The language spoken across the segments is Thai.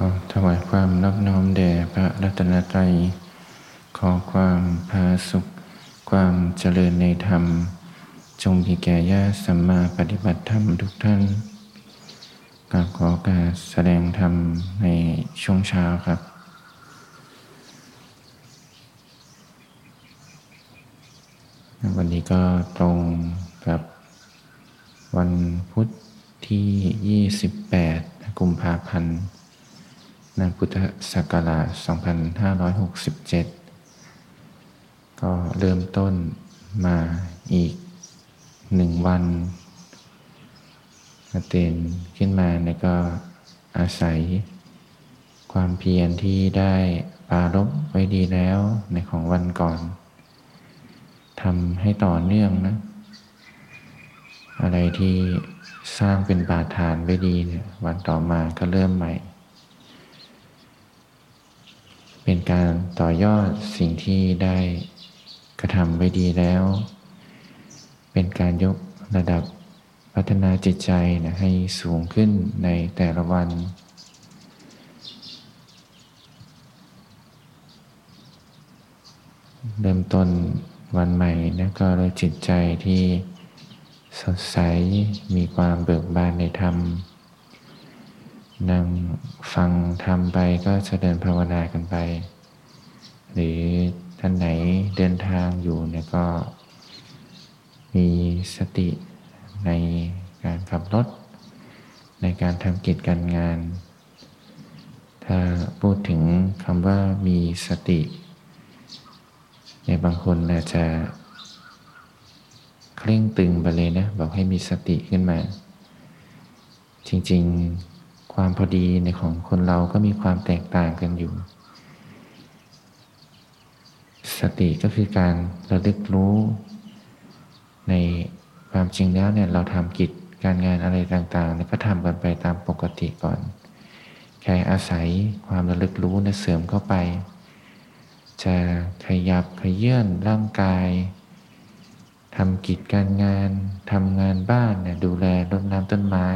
ขอถวายความนอบน้อมแด่พระรัตนตรัย ขอความพาสุข ความเจริญในธรรม จงมีแก่ญาติสัมมาปฏิบัติธรรมทุกท่านกราบขอการแสดงธรรมในช่วงเช้าครับ วันนี้ก็ตรงกับวันพุธที่ 28 กุมภาพันธ์ ในพุทธศักราช 2567 ก็เริ่มต้นมาอีกหนึ่งวันเตือนขึ้นมาแล้วก็อาศัยความเพียรที่ได้ปารบไว้ดีแล้วในของวันก่อนทำให้ต่อเนื่องนะ อะไรที่สร้างเป็นบาฐานไว้ดีเนี่ยวันต่อมาก็เริ่มใหม่ เป็นการต่อยอดสิ่งที่ได้กระทำไว้ดีแล้ว เป็นการยกระดับพัฒนาจิตใจนะให้สูงขึ้นในแต่ละวัน เริ่มต้นวันใหม่นะก็เลยจิตใจที่สดใสมีความเบิกบานในธรรม นั่งฟังธรรมไปก็จะเดินภาวนากันไป หรือท่านไหนเดินทางอยู่เนี่ยก็ มีสติในการขับรถ ในการทำกิจการงาน ถ้าพูดถึงคำว่ามีสติในบางคนอาจจะเคร่งตึงไปเลยนะ บอกให้มีสติขึ้นมา จริง ๆ ความพอดีในของคนเราก็มีความแตกต่างกันอยู่ สติก็คือการระลึกรู้ ในความจริงแล้วเนี่ยเราทำกิจการงานอะไรต่างๆเนี่ยก็ทำกันไปตามปกติก่อน แค่อาศัยความระลึกรู้เนี่ยเสริมเข้าไป จะขยับขยื่นร่างกายทำกิจการงานทำงานบ้านเนี่ยดูแลรดน้ำต้นไม้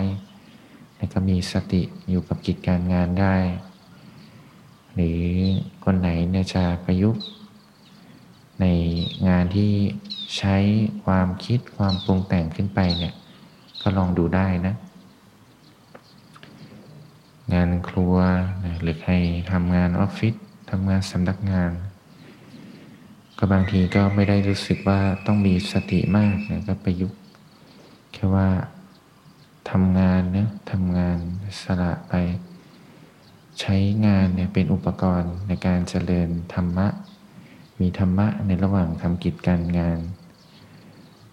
แล้วก็มีสติอยู่กับกิจการงานได้ หรือคนไหนเนี่ยจะประยุกต์ ในงานที่ใช้ความคิดความปรุงแต่งขึ้นไปเนี่ย ก็ลองดูได้นะ งานครัวหรือใครทำงานออฟฟิศทำงานสำนักงาน ก็บางทีก็ไม่ได้รู้สึกว่าต้องมีสติมากนะก็ประยุกต์แค่ว่า ทำงานนะทำงานสละไป ใช้งานเนี่ยเป็นอุปกรณ์ในการเจริญธรรมะ มีธรรมะในระหว่างทำกิจการงาน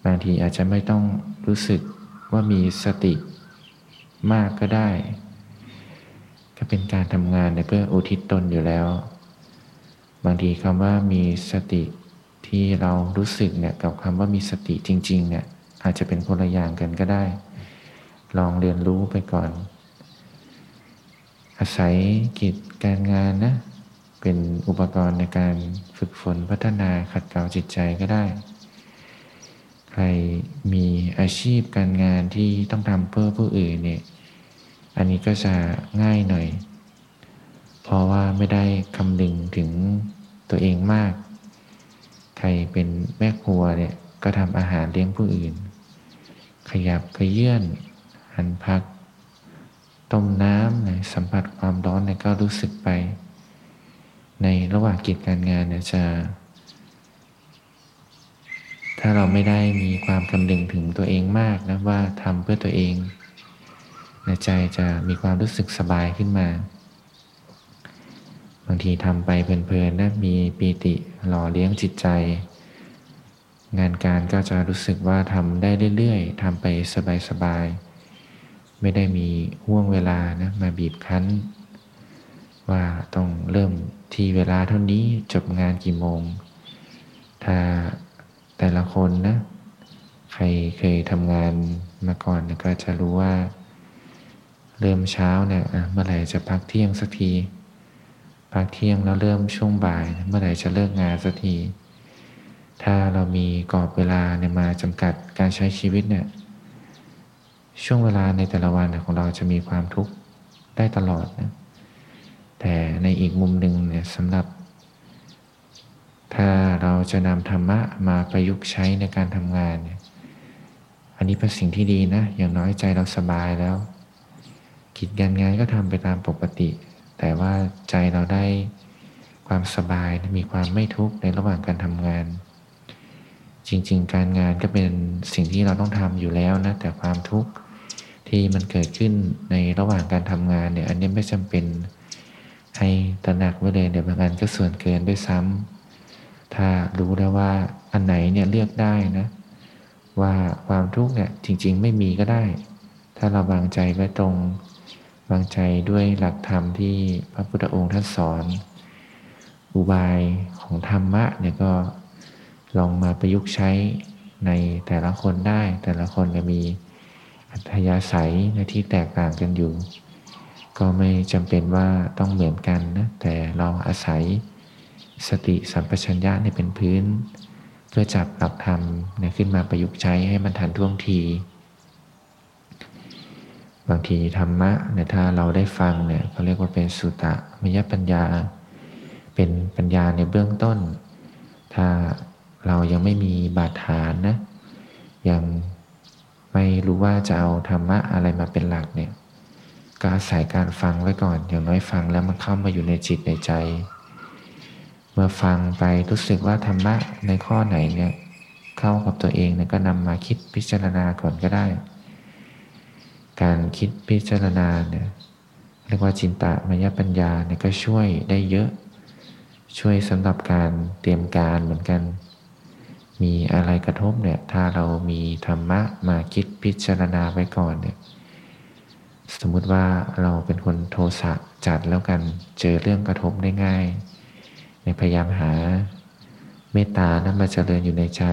บางทีอาจจะไม่ต้องรู้สึกว่ามีสติมากก็ได้ ก็เป็นการทำงานในเพื่ออุทิศตนอยู่แล้ว บางทีคำว่ามีสติที่เรารู้สึกเนี่ยกับคำว่ามีสติจริง ๆ เนี่ยอาจจะเป็นคนละอย่างกันก็ได้ ลองเรียนรู้ไปก่อน อาศัยกิจการงานนะ เป็นอุปกรณ์ในการฝึกฝนพัฒนาขัดเกลาจิตใจก็ได้ ใครมีอาชีพการงานที่ต้องทำเพื่อผู้อื่นเนี่ย อันนี้ก็จะง่ายหน่อย เพราะว่าไม่ได้คำนึงถึงตัวเองมาก ใครเป็นแม่ครัวเนี่ยก็ทำอาหารเลี้ยงผู้อื่น ขยับขยื่น หันพัก ต้มน้ำนะสัมผัสความร้อนเนี่ยก็รู้สึกไป ในระหว่างกิจการงานเนี่ยจะ ถ้าเราไม่ได้มีความคำนึงถึงตัวเองมากนะว่าทำเพื่อตัวเองในใจจะมีความรู้สึกสบายขึ้นมา บางทีทำไปเพลินๆนะมีปีติหล่อเลี้ยงจิตใจ งานการก็จะรู้สึกว่าทำได้เรื่อยๆทำไปสบายๆ ไม่ได้มีห่วงเวลานะมาบีบคั้น ว่าต้องเริ่มทีเวลาเท่านี้จบงานกี่โมง ถ้าแต่ละคนนะ ใครเคยทำงานมาก่อนก็จะรู้ว่า เริ่มเช้าเนี่ยเมื่อไหร่จะพักเที่ยงสักที พักเที่ยงแล้วเริ่มช่วงบ่าย เมื่อไหร่จะเลิกงานสักที ถ้าเรามีกรอบเวลาเนี่ยมาจำกัดการใช้ชีวิตเนี่ย ช่วงเวลาในแต่ละวันของเราจะมีความทุกข์ได้ตลอดนะแต่ในอีกมุมหนึ่งเนี่ยสำหรับ ถ้าเราจะนำธรรมะมาประยุกต์ใช้ในการทำงานเนี่ยอันนี้เป็นสิ่งที่ดีนะ อย่างน้อยใจเราสบายแล้วกิจการงานก็ทำไปตามปกติ แต่ว่าใจเราได้ความสบายมีความไม่ทุกข์ในระหว่างการทำงาน จริง ๆ การงานก็เป็นสิ่งที่เราต้องทำอยู่แล้วนะแต่ความทุกข์ ที่มันเกิดขึ้นในระหว่างการทำงานเนี่ยอันนี้ไม่จำเป็นให้ตระหนักไว้เลยเดี๋ยวบางอันก็ส่วนเกินด้วยซ้ำถ้ารู้แล้วว่าอันไหนเนี่ยเลือกได้นะว่าความทุกข์เนี่ยจริง ๆ ไม่มีก็ได้ ถ้าเราวางใจไว้ตรงวางใจด้วยหลักธรรมที่พระพุทธองค์ท่านสอน อุบายของธรรมะเนี่ยก็ลองมาประยุกต์ใช้ในแต่ละคนได้แต่ละคนก็มี อัธยาศัยในที่แตกต่างกันอยู่ ก็ไม่จำเป็นว่าต้องเหมือนกันนะแต่เราอาศัยสติสัมปชัญญะในเป็นพื้น เพื่อจับหลักธรรมเนี่ยขึ้นมาประยุกต์ใช้ให้มันทันท่วงที บางทีธรรมะเนี่ยถ้าเราได้ฟังเนี่ยเขาเรียกว่าเป็นสุตะมยปัญญา เป็นปัญญาในเบื้องต้น ถ้าเรายังไม่มีบาดฐานนะยัง ไม่รู้ว่าจะเอาธรรมะอะไรมาเป็นหลักเนี่ยก็อาศัยการฟังไว้ก่อน อย่างน้อยฟังแล้วมันเข้ามาอยู่ในจิตในใจ เมื่อฟังไปรู้สึกว่าธรรมะในข้อไหนเนี่ยเข้ากับตัวเองเนี่ยก็นำมาคิดพิจารณาก่อนก็ได้ การคิดพิจารณาเนี่ยเรียกว่าจินตมยปัญญาเนี่ยก็ช่วยได้เยอะ ช่วยสำหรับการเตรียมการเหมือนกัน มีอะไรกระทบเนี่ยถ้าเรามีธรรมะมาคิดพิจารณาไว้ก่อนเนี่ยสมมุติว่าเราเป็นคนโทสะจัดแล้วกันเจอเรื่องกระทบได้ง่ายในพยายามหาเมตตานั้นมาเจริญอยู่ในใจ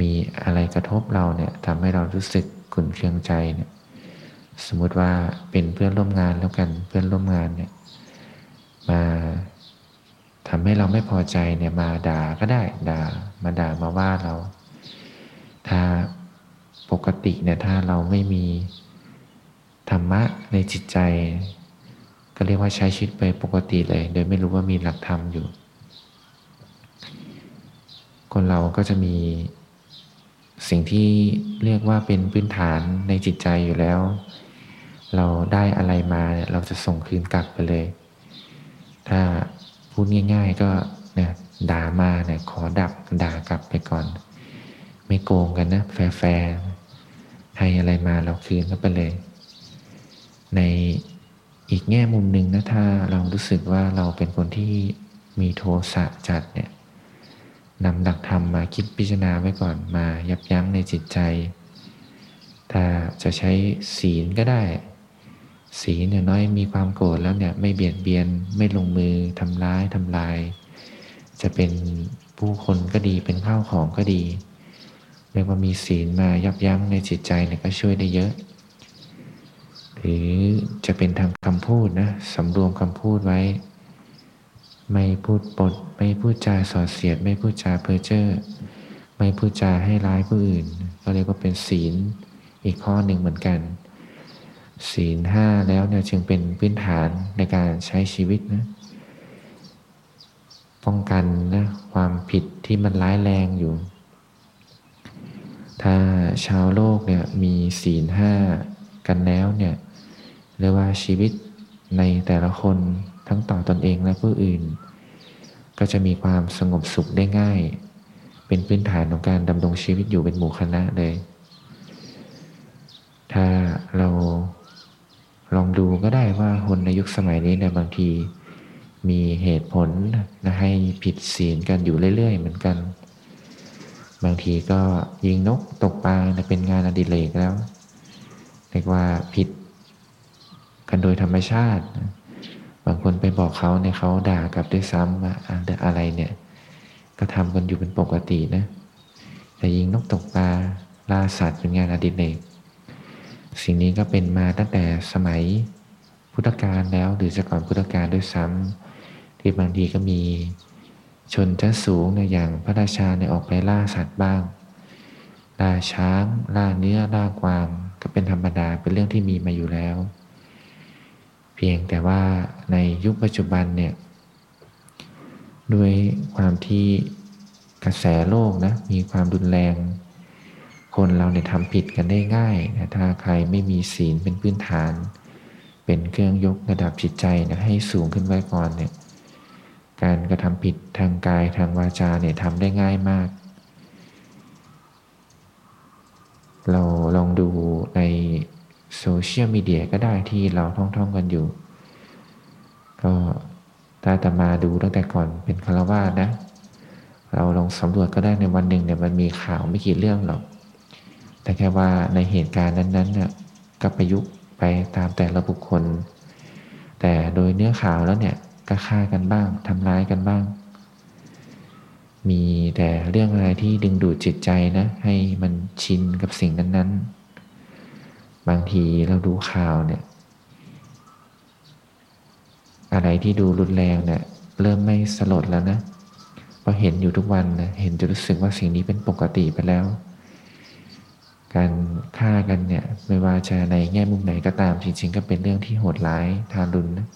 มีอะไรกระทบเราเนี่ยทำให้เรารู้สึกขุนเคืองใจเนี่ยสมมุติว่าเป็นเพื่อนร่วมงานแล้วกันเพื่อนร่วมงานเนี่ยมา ทำให้เราไม่พอใจเนี่ยมาด่าก็ได้ด่ามาด่ามาว่าเรา ถ้าปกติเนี่ยถ้าเราไม่มีธรรมะในจิตใจ ก็เรียกว่าใช้ชีวิตไปปกติเลย โดยไม่รู้ว่ามีหลักธรรมอยู่ คนเราก็จะมีสิ่งที่เรียกว่าเป็นพื้นฐานในจิตใจอยู่แล้ว เราได้อะไรมาเราจะส่งคืนกลับไปเลย ถ้า พูดง่าย ๆ ก็เนี่ยด่ามาเนี่ยขอดับด่ากลับไปก่อน ไม่โกงกันนะ แฟร์ให้อะไรมาเราคืนก็ไปเลย ในอีกแง่มุมหนึ่งนะถ้าเรารู้สึกว่าเราเป็นคนที่มีโทสะจัดเนี่ยนำหลักธรรมมาคิดพิจารณาไว้ก่อนมายับยั้งในจิตใจ ถ้าจะใช้ศีลก็ได้ สีเนี่ยน้อยมีความโกรธแล้วเนี่ยไม่เบียดเบียนไม่ลงมือทำร้ายทำลาย จะเป็นผู้คนก็ดีเป็นข้าวของก็ดีเรียกว่ามีศีลมายับยั้งในจิตใจเนี่ยก็ช่วยได้เยอะ หรือจะเป็นทางคำพูดนะสำรวมคำพูดไว้ ไม่พูดปด ไม่พูดจาส่อเสียด ไม่พูดจาเพ้อเจ้อไม่พูดจาให้ร้ายผู้อื่น ก็เรียกว่าเป็นศีลอีกข้อหนึ่งเหมือนกัน ศีลห้าแล้วเนี่ยจึงเป็นพื้นฐานในการใช้ชีวิตนะ ป้องกันนะความผิดที่มันร้ายแรงอยู่ ถ้าชาวโลกเนี่ยมีศีลห้ากันแล้วเนี่ยเรียกว่าชีวิตในแต่ละคนทั้งต่อตอนเองและผู้อื่น ก็จะมีความสงบสุขได้ง่าย เป็นพื้นฐานของการดำรงชีวิตอยู่เป็นหมู่คณะเลย ถ้าเรา ลองดูก็ได้ว่าคนในยุคสมัยนี้เนี่ยบางทีมีเหตุผลนะให้ผิดศีลกันอยู่เรื่อยๆ เหมือนกัน บางทีก็ยิงนกตกปลาเป็นงานอดิเรกแล้วเรียกว่าผิดกันโดยธรรมชาติ บางคนไปบอกเขาเนี่ยเขาด่ากลับด้วยซ้ำว่าอะไรเนี่ย ก็ทำกันอยู่เป็นปกตินะ แต่ยิงนกตกปลาล่าสัตว์เป็นงานอดิเรก สิ่งนี้ก็เป็นมาตั้งแต่สมัยพุทธกาลแล้วหรือจะก่อนพุทธกาลด้วยซ้ำที่บางทีก็มีชนชั้นสูงเนี่ยอย่างพระราชาเนี่ยออกไปล่าสัตว์บ้าง ล่าช้าง ล่าเนื้อ ล่ากวางก็เป็นธรรมดาเป็นเรื่องที่มีมาอยู่แล้ว เพียงแต่ว่าในยุคปัจจุบันเนี่ยด้วยความที่กระแสโลกนะมีความรุนแรง คนเราเนี่ยทำผิดกันได้ง่ายนะถ้าใครไม่มีศีลเป็นพื้นฐาน เป็นเครื่องยกระดับจิตใจนะให้สูงขึ้นไว้ก่อนเนี่ยการกระทำผิดทางกายทางวาจาเนี่ยทำได้ง่ายมาก เราลองดูในโซเชียลมีเดียก็ได้ที่เราท่อง ๆ กันอยู่ ก็ถ้าจะมาดูตั้งแต่ก่อนเป็นคารวาสนะ เราลองสำรวจก็ได้ในวันหนึ่งเนี่ยมันมีข่าวไม่กี่เรื่องหรอก แต่แค่ว่าในเหตุการณ์นั้นๆเนี่ยก็ประยุกต์ไปตามแต่ละบุคคล แต่โดยเนื้อข่าวแล้วเนี่ยก็ฆ่ากันบ้างทำร้ายกันบ้าง มีแต่เรื่องอะไรที่ดึงดูดจิตใจนะ ให้มันชินกับสิ่งนั้น ๆ บางทีเราดูข่าวเนี่ย อะไรที่ดูรุนแรงเนี่ย เริ่มไม่สลดแล้วนะพอเห็นอยู่ทุกวันนะเห็นจะรู้สึกว่าสิ่งนี้เป็นปกติไปแล้ว การฆ่ากันเนี่ยไม่ว่าจะในแง่มุมไหนก็ตามจริง ๆ ก็เป็นเรื่องที่โหดร้ายทารุณนะ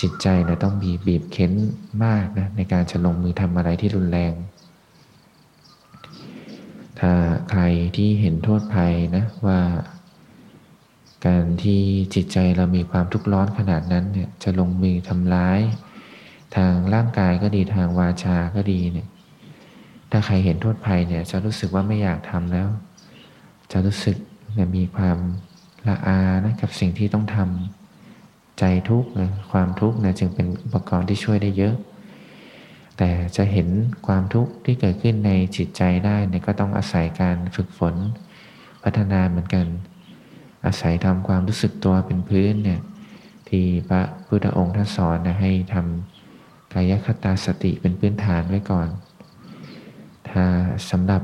จิตใจนะต้องมีบีบเค้นมากนะในการจะลงมือทำอะไรที่รุนแรง ถ้าใครที่เห็นโทษภัยนะว่า การที่จิตใจเรามีความทุกข์ร้อนขนาดนั้นเนี่ยจะลงมือทำร้าย ทางร่างกายก็ดีทางวาจาก็ดีเนี่ยถ้าใครเห็นโทษภัยเนี่ยจะรู้สึกว่าไม่อยากทำแล้ว จะรู้สึกมีความละอานะกับสิ่งที่ต้องทำใจทุกข์นะความทุกข์นะจึงเป็นอุปกรณ์ที่ช่วยได้เยอะ แต่จะเห็นความทุกข์ที่เกิดขึ้นในจิตใจได้เนี่ยก็ต้องอาศัยการฝึกฝน พัฒนาเหมือนกัน อาศัยทำความรู้สึกตัวเป็นพื้นเนี่ยที่พระพุทธองค์ท่านสอนนะให้ทำกายคตาสติเป็นพื้นฐานไว้ก่อน ถ้าสำหรับ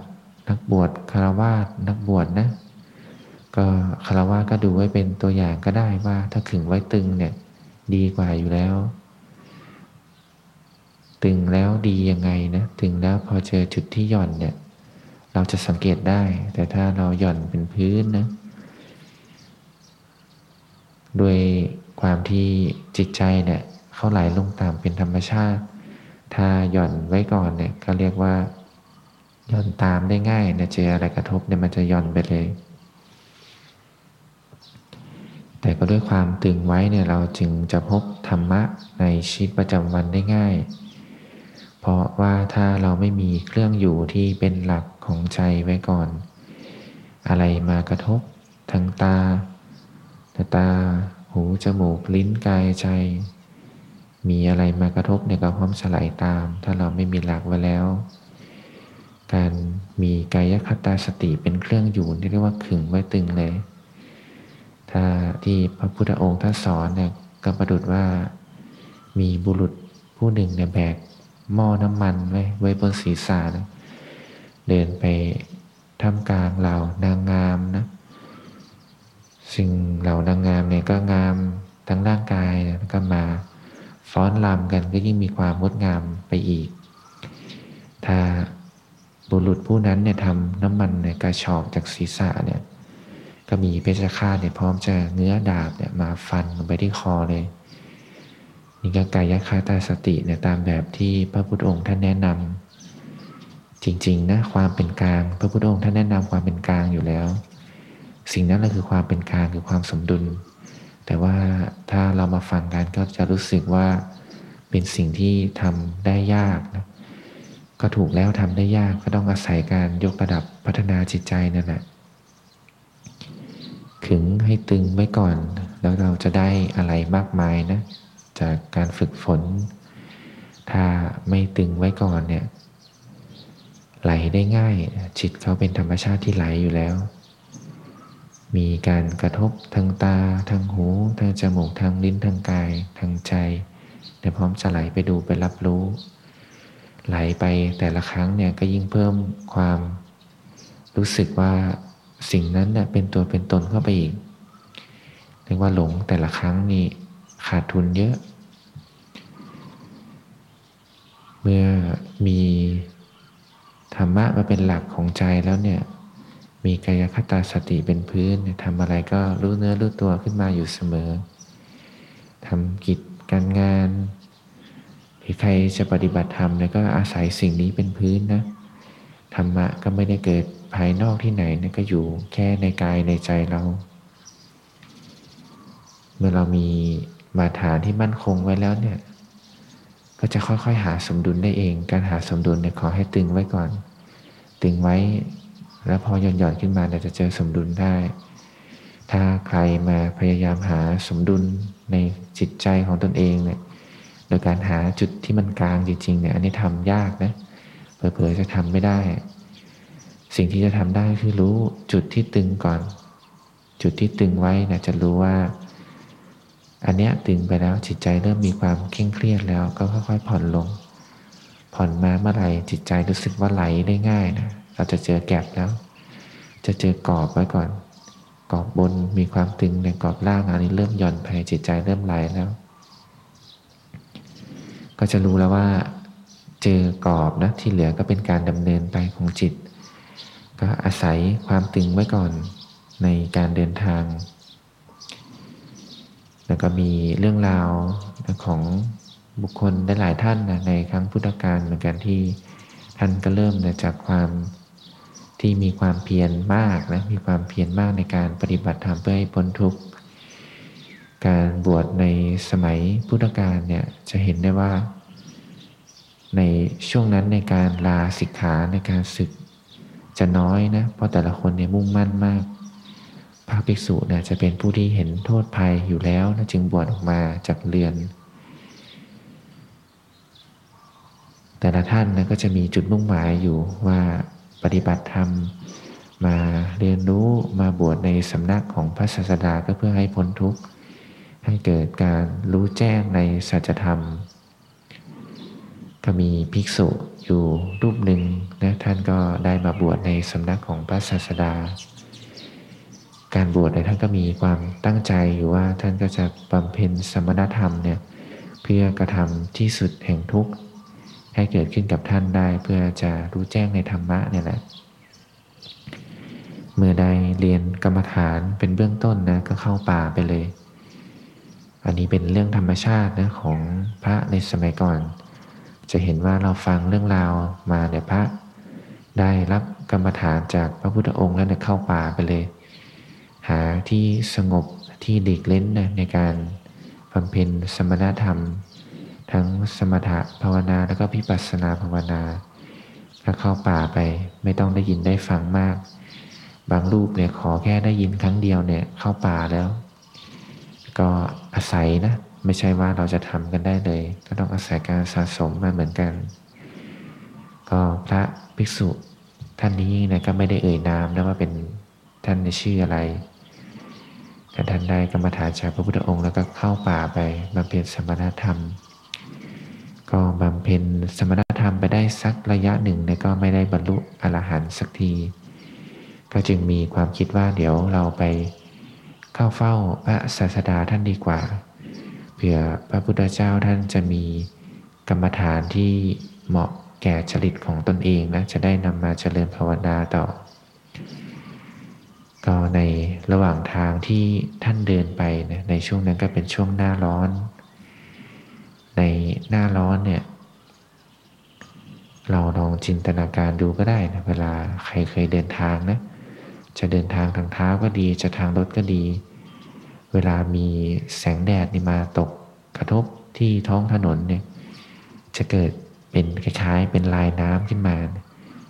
นักบวชคารวาสนักบวชนะ ก็คารวะก็ดูไว้เป็นตัวอย่างก็ได้ว่า ถ้าขึงไว้ตึงเนี่ย ดีกว่าอยู่แล้ว ตึงแล้วดียังไงนะตึงแล้วพอเจอจุดที่หย่อนเนี่ย เราจะสังเกตได้ แต่ถ้าเราหย่อนเป็นพื้นนะด้วยความที่จิตใจเนี่ย เขาไหลลงตามเป็นธรรมชาติ ถ้าหย่อนไว้ก่อนเนี่ยก็เรียกว่า ย่อนตามได้ง่ายนะเจออะไรกระทบเนี่ยมันจะย่อนไปเลย แต่ก็ด้วยความตึงไว้เนี่ยเราจึงจะพบธรรมะในชีวิตประจำวันได้ง่าย เพราะว่าถ้าเราไม่มีเครื่องอยู่ที่เป็นหลักของใจไว้ก่อน อะไรมากระทบทางตาตา หู จมูก ลิ้น กาย ใจ มีอะไรมากระทบเนี่ยก็พร้อมสลายตาม ถ้าเราไม่มีหลักไว้แล้ว การมีกายคตาสติเป็นเครื่องอยู่ที่เรียกว่าขึงไว้ตึงเลย ถ้าที่พระพุทธองค์ท่านสอนเนี่ยก็ประดุดว่ามีบุรุษผู้หนึ่งเนี่ยแบกหม้อน้ำมันไว้ไว้บนศีรษะนะเดินไปทำกลางเหล่านางงามนะสิ่งเหล่านางงามเนี่ยก็งามทั้งร่างกายนะก็มาฟ้อนรำกันก็ยิ่งมีความงดงามไปอีก ถ้า บุรุษผู้นั้นเนี่ยทำน้ำมันเนี่ยกระชอกจากศีรษะเนี่ยก็มีเพชฌฆาตเนี่ยพร้อมจะเงื้อดาบเนี่ยมาฟันลงไปที่คอเลยนี่ก็กายคาตาสติเนี่ยตามแบบที่พระพุทธองค์ท่านแนะนำจริงๆนะความเป็นกลางพระพุทธองค์ท่านแนะนำความเป็นกลางอยู่แล้ว สิ่งนั้นแหละคือความเป็นกลางคือความสมดุล แต่ว่าถ้าเรามาฟังกันก็จะรู้สึกว่าเป็นสิ่งที่ทำได้ยากนะ ก็ถูกแล้วทำได้ยากก็ต้องอาศัยการยกระดับพัฒนาจิตใจนั่นแหละขึงให้ตึงไว้ก่อน แล้วเราจะได้อะไรมากมายนะ จากการฝึกฝน ถ้าไม่ตึงไว้ก่อนเนี่ย ไหลได้ง่ายจิตเขาเป็นธรรมชาติที่ไหลอยู่แล้ว มีการกระทบทางตา ทางหู ทางจมูก ทางลิ้นทางกาย ทางใจเดี๋ยวพร้อมจะไหลไปดูไปรับรู้ ไหลไปแต่ละครั้งเนี่ยก็ยิ่งเพิ่มความรู้สึกว่าสิ่งนั้นเนี่ยเป็นตัวเป็นตนเข้าไปอีกเรียกว่าหลงแต่ละครั้งนี่ขาดทุนเยอะ เมื่อมีธรรมะมาเป็นหลักของใจแล้วเนี่ย มีกายคตาสติเป็นพื้นทำอะไรก็รู้เนื้อรู้ตัวขึ้นมาอยู่เสมอทำกิจการงาน หรือใครจะปฏิบัติธรรมเนี่ยก็อาศัยสิ่งนี้เป็นพื้นนะธรรมะก็ไม่ได้เกิดภายนอกที่ไหนนะก็อยู่แค่ในกายในใจเรา เมื่อเรามีมาฐานที่มั่นคงไว้แล้วเนี่ย ก็จะค่อยๆ หาสมดุลได้เอง การหาสมดุลเนี่ยขอให้ตึงไว้ก่อน ตึงไว้ แล้วพอหย่อนหย่อนขึ้นมาเราจะเจอสมดุลได้ ถ้าใครมาพยายามหาสมดุลในจิตใจของตนเองเนี่ย ดยการหาจุดที่มันกลางจริงๆเนี่ยอันนี้ทำยากนะเผลอๆจะทำไม่ได้ สิ่งที่จะทำได้คือรู้จุดที่ตึงก่อน จุดที่ตึงไว้นะจะรู้ว่า อันเนี้ยตึงไปแล้วจิตใจเริ่มมีความเคร่งเครียดแล้วก็ค่อยๆผ่อนลง ผ่อนมาเมื่อไหร่จิตใจรู้สึกว่าไหลได้ง่ายนะเราจะเจอแกลบแล้ว จะเจอกรอบไว้ก่อน กรอบบนมีความตึงในกรอบล่างอันนี้เริ่มหย่อนไปจิตใจเริ่มไหลแล้ว ก็จะรู้แล้วว่าเจอกรอบนะที่เหลือก็เป็นการดำเนินไปของจิต ก็อาศัยความตึงไว้ก่อนในการเดินทาง แล้วก็มีเรื่องราวของบุคคลหลายท่านนะในครั้งพุทธกาลเหมือนกันที่ท่านก็เริ่มจากความที่มีความเพียรมากนะมีความเพียรมากในการปฏิบัติธรรมเพื่อให้พ้นทุกข์ การบวชในสมัยพุทธกาลเนี่ยจะเห็นได้ว่า ในช่วงนั้นในการลาสิกขาในการศึกจะน้อยนะ เพราะแต่ละคนเนี่ยมุ่งมั่นมาก พระภิกษุเนี่ยจะเป็นผู้ที่เห็นโทษภัยอยู่แล้วนะจึงบวชออกมาจากเรือน แต่ละท่านนะก็จะมีจุดมุ่งหมายอยู่ว่าปฏิบัติธรรมมาเรียนรู้มาบวชในสำนักของพระศาสดาก็เพื่อให้พ้นทุกข์ ให้เกิดการรู้แจ้งในสัจธรรม ก็มีภิกษุอยู่รูปหนึ่งนะท่านก็ได้มาบวชในสำนักของพระศาสดา การบวชในท่านก็มีความตั้งใจอยู่ว่าท่านก็จะบำเพ็ญสมณธรรมเนี่ยเพื่อกระทำที่สุดแห่งทุกข์ให้เกิดขึ้นกับท่านได้เพื่อจะรู้แจ้งในธรรมะเนี่ยแหละเมื่อใดเรียนกรรมฐานเป็นเบื้องต้นนะก็เข้าป่าไปเลย อันนี้เป็นเรื่องธรรมชาตินะของพระในสมัยก่อน จะเห็นว่าเราฟังเรื่องราวมาเนี่ยพระได้รับกรรมฐานจากพระพุทธองค์แล้วเนี่ยเข้าป่าไปเลย หาที่สงบที่ดีกเล่นนะในการบำเพ็ญสมณธรรม ทั้งสมถะภาวนาแล้วก็พิปัสสนาภาวนาถ้าเข้าป่าไปไม่ต้องได้ยินได้ฟังมาก บางรูปเนี่ยขอแค่ได้ยินครั้งเดียวเนี่ยเข้าป่าแล้ว ก็ อาศัยนะ ไม่ใช่ว่าเราจะทำกันได้เลย ก็ต้องอาศัยการสะสมมาเหมือนกัน ก็พระภิกษุท่านนี้นะก็ไม่ได้เอ่ยนามนะว่าเป็นท่านในชื่ออะไรแต่ท่านได้กรรมฐานจากพระพุทธองค์แล้วก็เข้าป่าไปบำเพ็ญสมณธรรม ก็บำเพ็ญสมณธรรมไปได้สักระยะหนึ่งเนี่ยก็ไม่ได้บรรลุอรหันต์สักที ก็จึงมีความคิดว่าเดี๋ยวเราไป เข้าเฝ้าพระศาสดาท่านดีกว่า เผื่อพระพุทธเจ้าท่านจะมีกรรมฐานที่เหมาะแก่จริตของตนเองนะจะได้นำมาเจริญภาวนาต่อ ก็ในระหว่างทางที่ท่านเดินไปนะในช่วงนั้นก็เป็นช่วงหน้าร้อน ในหน้าร้อนเนี่ยเราลองจินตนาการดูก็ได้นะเวลาใครเคยเดินทางนะ จะเดินทางทางเท้าก็ดี จะทางรถก็ดี เวลามีแสงแดดนี่มาตกกระทบที่ท้องถนนเนี่ยจะเกิดเป็นคล้ายๆเป็นลายน้ำขึ้นมา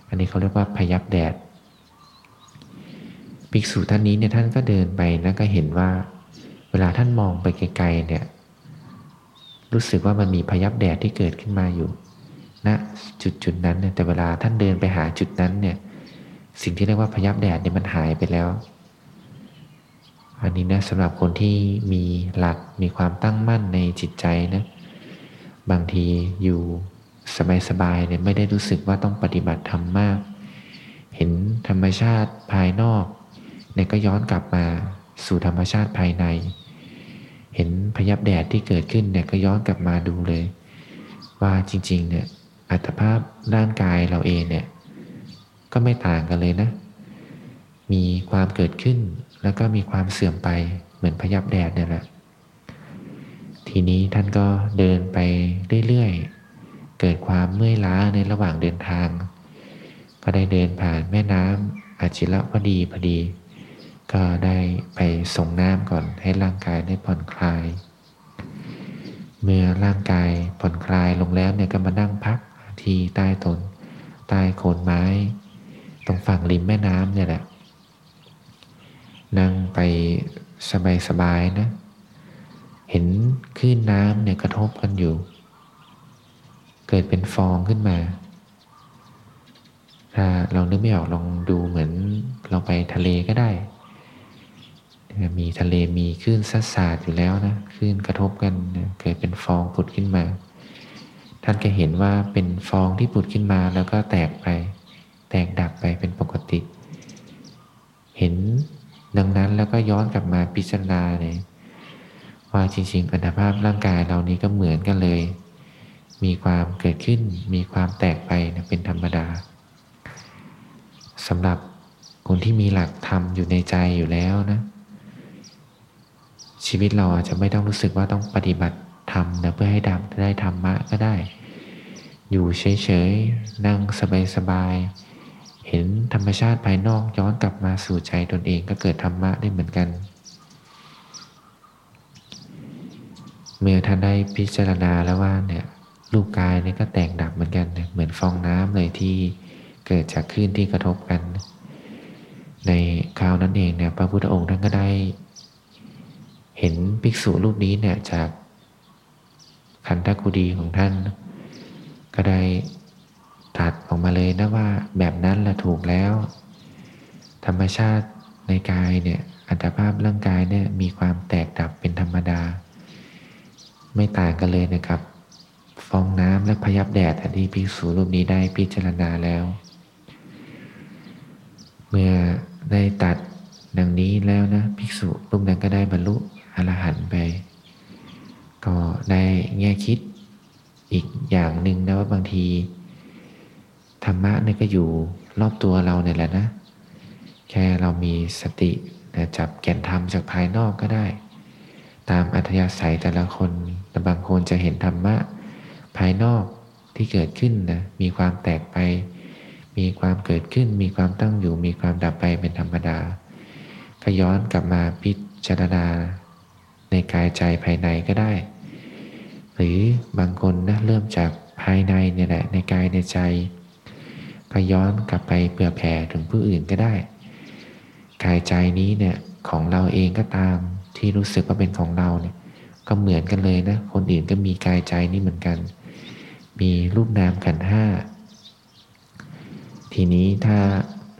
อันนี้เขาเรียกว่าพยับแดด ภิกษุท่านนี้เนี่ยท่านก็เดินไปแล้วก็เห็นว่า เวลาท่านมองไปไกลๆเนี่ยรู้สึกว่ามันมีพยับแดดที่เกิดขึ้นมาอยู่ณนะจุดจุดนั้นเนี่ยแต่เวลาท่านเดินไปหาจุดนั้นเนี่ย สิ่งที่เรียกว่าพยับแดดเนี่ยมันหายไปแล้ว อันนี้นะสำหรับคนที่มีหลักมีความตั้งมั่นในจิตใจนะบางทีอยู่สบายๆเนี่ยไม่ได้รู้สึกว่าต้องปฏิบัติธรรมมาก เห็นธรรมชาติภายนอกเนี่ยก็ย้อนกลับมาสู่ธรรมชาติภายใน เห็นพยับแดดที่เกิดขึ้นเนี่ยก็ย้อนกลับมาดูเลย ว่าจริงๆเนี่ยอัตภาพร่างกายเราเองเนี่ย ก็ไม่ต่างกันเลยนะ มีความเกิดขึ้น แล้วก็มีความเสื่อมไปเหมือนพยับแดดเนี่ยแหละ ทีนี้ท่านก็เดินไปเรื่อยๆ เกิดความเมื่อยล้าในระหว่างเดินทาง ก็ได้เดินผ่านแม่น้ำอาจิระพอดีพอดี ก็ได้ไปส่งน้ำก่อนให้ร่างกายได้ผ่อนคลาย เมื่อร่างกายผ่อนคลายลงแล้วเนี่ยก็มานั่งพักที่ใต้ต้นใต้โคนไม้ ตรงฝั่งริมแม่น้ำเนี่ยแหละ นั่งไปสบายๆนะ เห็นคลื่นน้ำเนี่ยกระทบกันอยู่ เกิดเป็นฟองขึ้นมาถ้าเรานึกไม่ออกลองดูเหมือนเราไปทะเลก็ได้ มีทะเลมีคลื่นซัดสาดอยู่แล้วนะคลื่นกระทบกันเกิดเป็นฟองผุดขึ้นมา ท่านก็เห็นว่าเป็นฟองที่ผุดขึ้นมาแล้วก็แตกไป แตกดับไปเป็นปกติ เห็นดังนั้นแล้วก็ย้อนกลับมาพิจารณาเลยว่าจริง ๆ อัตภาพร่างกายเรานี้ก็เหมือนกันเลย มีความเกิดขึ้น มีความแตกไปนะเป็นธรรมดาสำหรับคนที่มีหลักธรรมอยู่ในใจอยู่แล้วนะ ชีวิตเราอาจจะไม่ต้องรู้สึกว่าต้องปฏิบัติธรรมนะเพื่อให้ดำได้ธรรมะก็ได้ อยู่เฉยๆ นั่งสบายๆ ห็นธรรมชาติภายนอกย้อนกลับมาสู่ใจตนเองก็เกิดธรรมะได้เหมือนกัน เมื่อท่านได้พิจารณาแล้วว่าเนี่ยรูปกายนี่ก็แตกดับเหมือนกันเหมือนฟองน้ำเลยที่เกิดจากคลื่นที่กระทบกัน ในคราวนั้นเองเนี่ยพระพุทธองค์ท่านก็ได้ เห็นภิกษุรูปนี้เนี่ยจากขันธกุดีของท่าน ก็ได้ ตัดออกมาเลยนะว่าแบบนั้นละถูกแล้ว ธรรมชาติในกายเนี่ยอัตภาพร่างกายเนี่ยมีความแตกดับเป็นธรรมดา ไม่ต่างกันเลยนะครับ ฟองน้ำและพยับแดดที่ภิกษุรูปนี้ได้พิจารณาแล้ว เมื่อได้ตัดดังนี้แล้วนะภิกษุรูปนั้นก็ได้บรรลุอรหันต์ไป ก็ได้แง่คิดอีกอย่างหนึ่งนะว่าบางที ธรรมะเนี่ยก็อยู่รอบตัวเราเนี่ยแหละนะ แค่เรามีสตินะจับแก่นธรรมจากภายนอกก็ได้ ตามอัธยาศัยแต่ละคนแต่บางคนจะเห็นธรรมะภายนอกที่เกิดขึ้นนะมีความแตกไป มีความเกิดขึ้น มีความตั้งอยู่ มีความดับไปเป็นธรรมดา ก็ย้อนกลับมาพิจารณาในกายใจภายในก็ได้ หรือบางคนนะเริ่มจากภายในเนี่ยแหละในกายในใจ ก็ย้อนกลับไปเผื่อแผ่ถึงผู้อื่นก็ได้ กายใจนี้เนี่ยของเราเองก็ตามที่รู้สึกว่าเป็นของเราเนี่ยก็เหมือนกันเลยนะ คนอื่นก็มีกายใจนี้เหมือนกัน มีรูปนามขันห้า ทีนี้ถ้า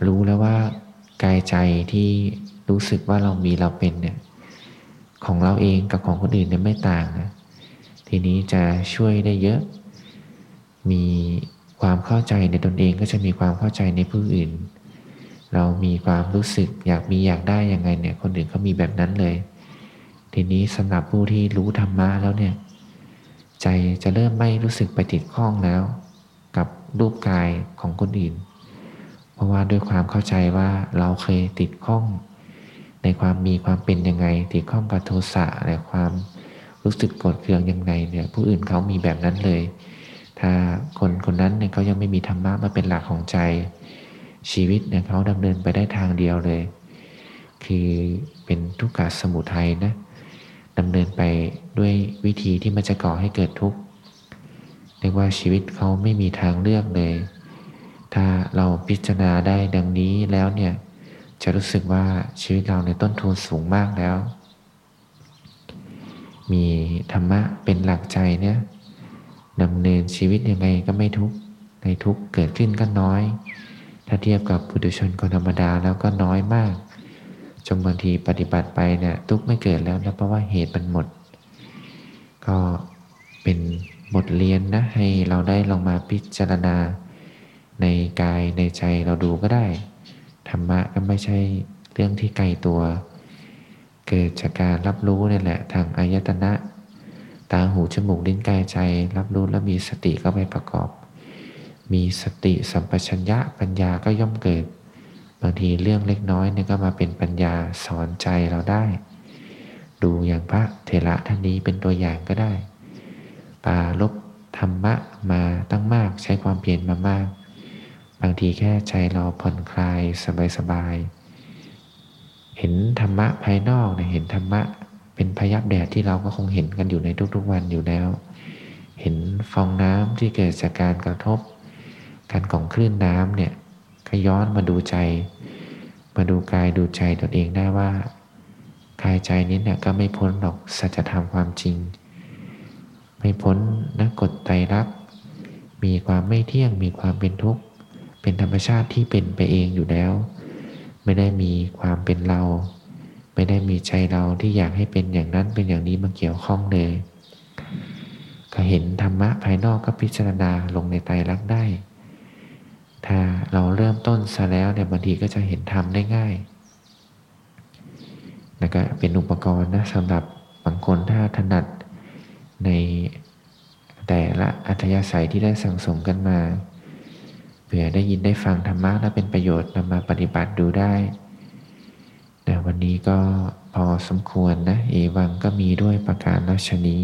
รู้แล้วว่ากายใจที่รู้สึกว่าเรามีเราเป็นเนี่ยของเราเองกับของคนอื่นเนี่ยไม่ต่างนะ ทีนี้จะช่วยได้เยอะ มี ความเข้าใจในตนเองก็จะมีความเข้าใจในผู้อื่น เรามีความรู้สึกอยากมีอยากได้ยังไงเนี่ยคนอื่นเขามีแบบนั้นเลย ทีนี้สำหรับผู้ที่รู้ธรรมะแล้วเนี่ยใจจะเริ่มไม่รู้สึกไปติดข้องแล้ว กับรูปกายของคนอื่น เพราะว่าด้วยความเข้าใจว่าเราเคยติดข้อง ในความมีความเป็นยังไง ติดข้องกับโทสะในความรู้สึกโกรธเคืองยังไงเนี่ยผู้อื่นเขามีแบบนั้นเลย ถ้าคนคนนั้นเนี่ยเขายังไม่มีธรรมะมาเป็นหลักของใจ ชีวิตเนี่ยเขาดำเนินไปได้ทางเดียวเลย คือเป็นทุกขสมุทัยนะดำเนินไปด้วยวิธีที่มันจะก่อให้เกิดทุกข์เรียกว่าชีวิตเขาไม่มีทางเลือกเลย ถ้าเราพิจารณาได้ดังนี้แล้วเนี่ยจะรู้สึกว่าชีวิตเราในต้นทุนสูงมากแล้ว มีธรรมะเป็นหลักใจเนี่ย ดำเนินชีวิตยังไงก็ไม่ทุกข์ในทุกข์เกิดขึ้นก็น้อย ถ้าเทียบกับปุถุชนคนธรรมดาแล้วก็น้อยมากจนบางทีปฏิบัติไปเนี่ยทุกข์ไม่เกิดแล้วนะเพราะว่าเหตุมันหมด ก็เป็นบทเรียนนะให้เราได้ลองมาพิจารณา ในกายในใจเราดูก็ได้ ธรรมะก็ไม่ใช่เรื่องที่ไกลตัว เกิดจากการรับรู้นี่แหละทางอายตนะ ตาหูจมูกลิ้นกายใจ รับรู้และมีสติเข้าไปประกอบ มีสติสัมปชัญญะปัญญาก็ย่อมเกิด บางทีเรื่องเล็กน้อยเนี่ยก็มาเป็นปัญญาสอนใจเราได้ ดูอย่างพระเทระท่านนี้เป็นตัวอย่างก็ได้ปาลบธรรมะมาตั้งมากใช้ความเพียรมามาก บางทีแค่ใจเราผ่อนคลายสบายๆเห็นธรรมะภายนอกเนี่ยเห็นธรรมะ เป็นพยับแดดที่เราก็คงเห็นกันอยู่ในทุกๆวันอยู่แล้ว เห็นฟองน้ำที่เกิดจากการกระทบ การของคลื่นน้ำเนี่ยก็ย้อนมาดูใจ มาดูกายดูใจตนเองได้ว่ากายใจนี้เนี่ยก็ไม่พ้นหรอกสัจธรรมความจริง ไม่พ้นนักกฎไตรลักษณ์มีความไม่เที่ยงมีความเป็นทุกข์เป็นธรรมชาติที่เป็นไปเองอยู่แล้ว ไม่ได้มีความเป็นเรา ไม่ได้มีใจเราที่อยากให้เป็นอย่างนั้นเป็นอย่างนี้มาเกี่ยวข้องเลย ก็เห็นธรรมะภายนอกก็พิจารณาลงในไตรลักษณ์ได้ ถ้าเราเริ่มต้นซะแล้วเนี่ยบางทีก็จะเห็นธรรมได้ง่ายแล้วก็เป็นอุปกรณ์นะสำหรับบางคนถ้าถนัดในแต่ละอัธยาศัยที่ได้สั่งสมกันมา เผื่อได้ยินได้ฟังธรรมะและเป็นประโยชน์นำมาปฏิบัติดูได้ นะวันนี้ก็พอสมควรนะ เอวังก็มีด้วยประการราชนี้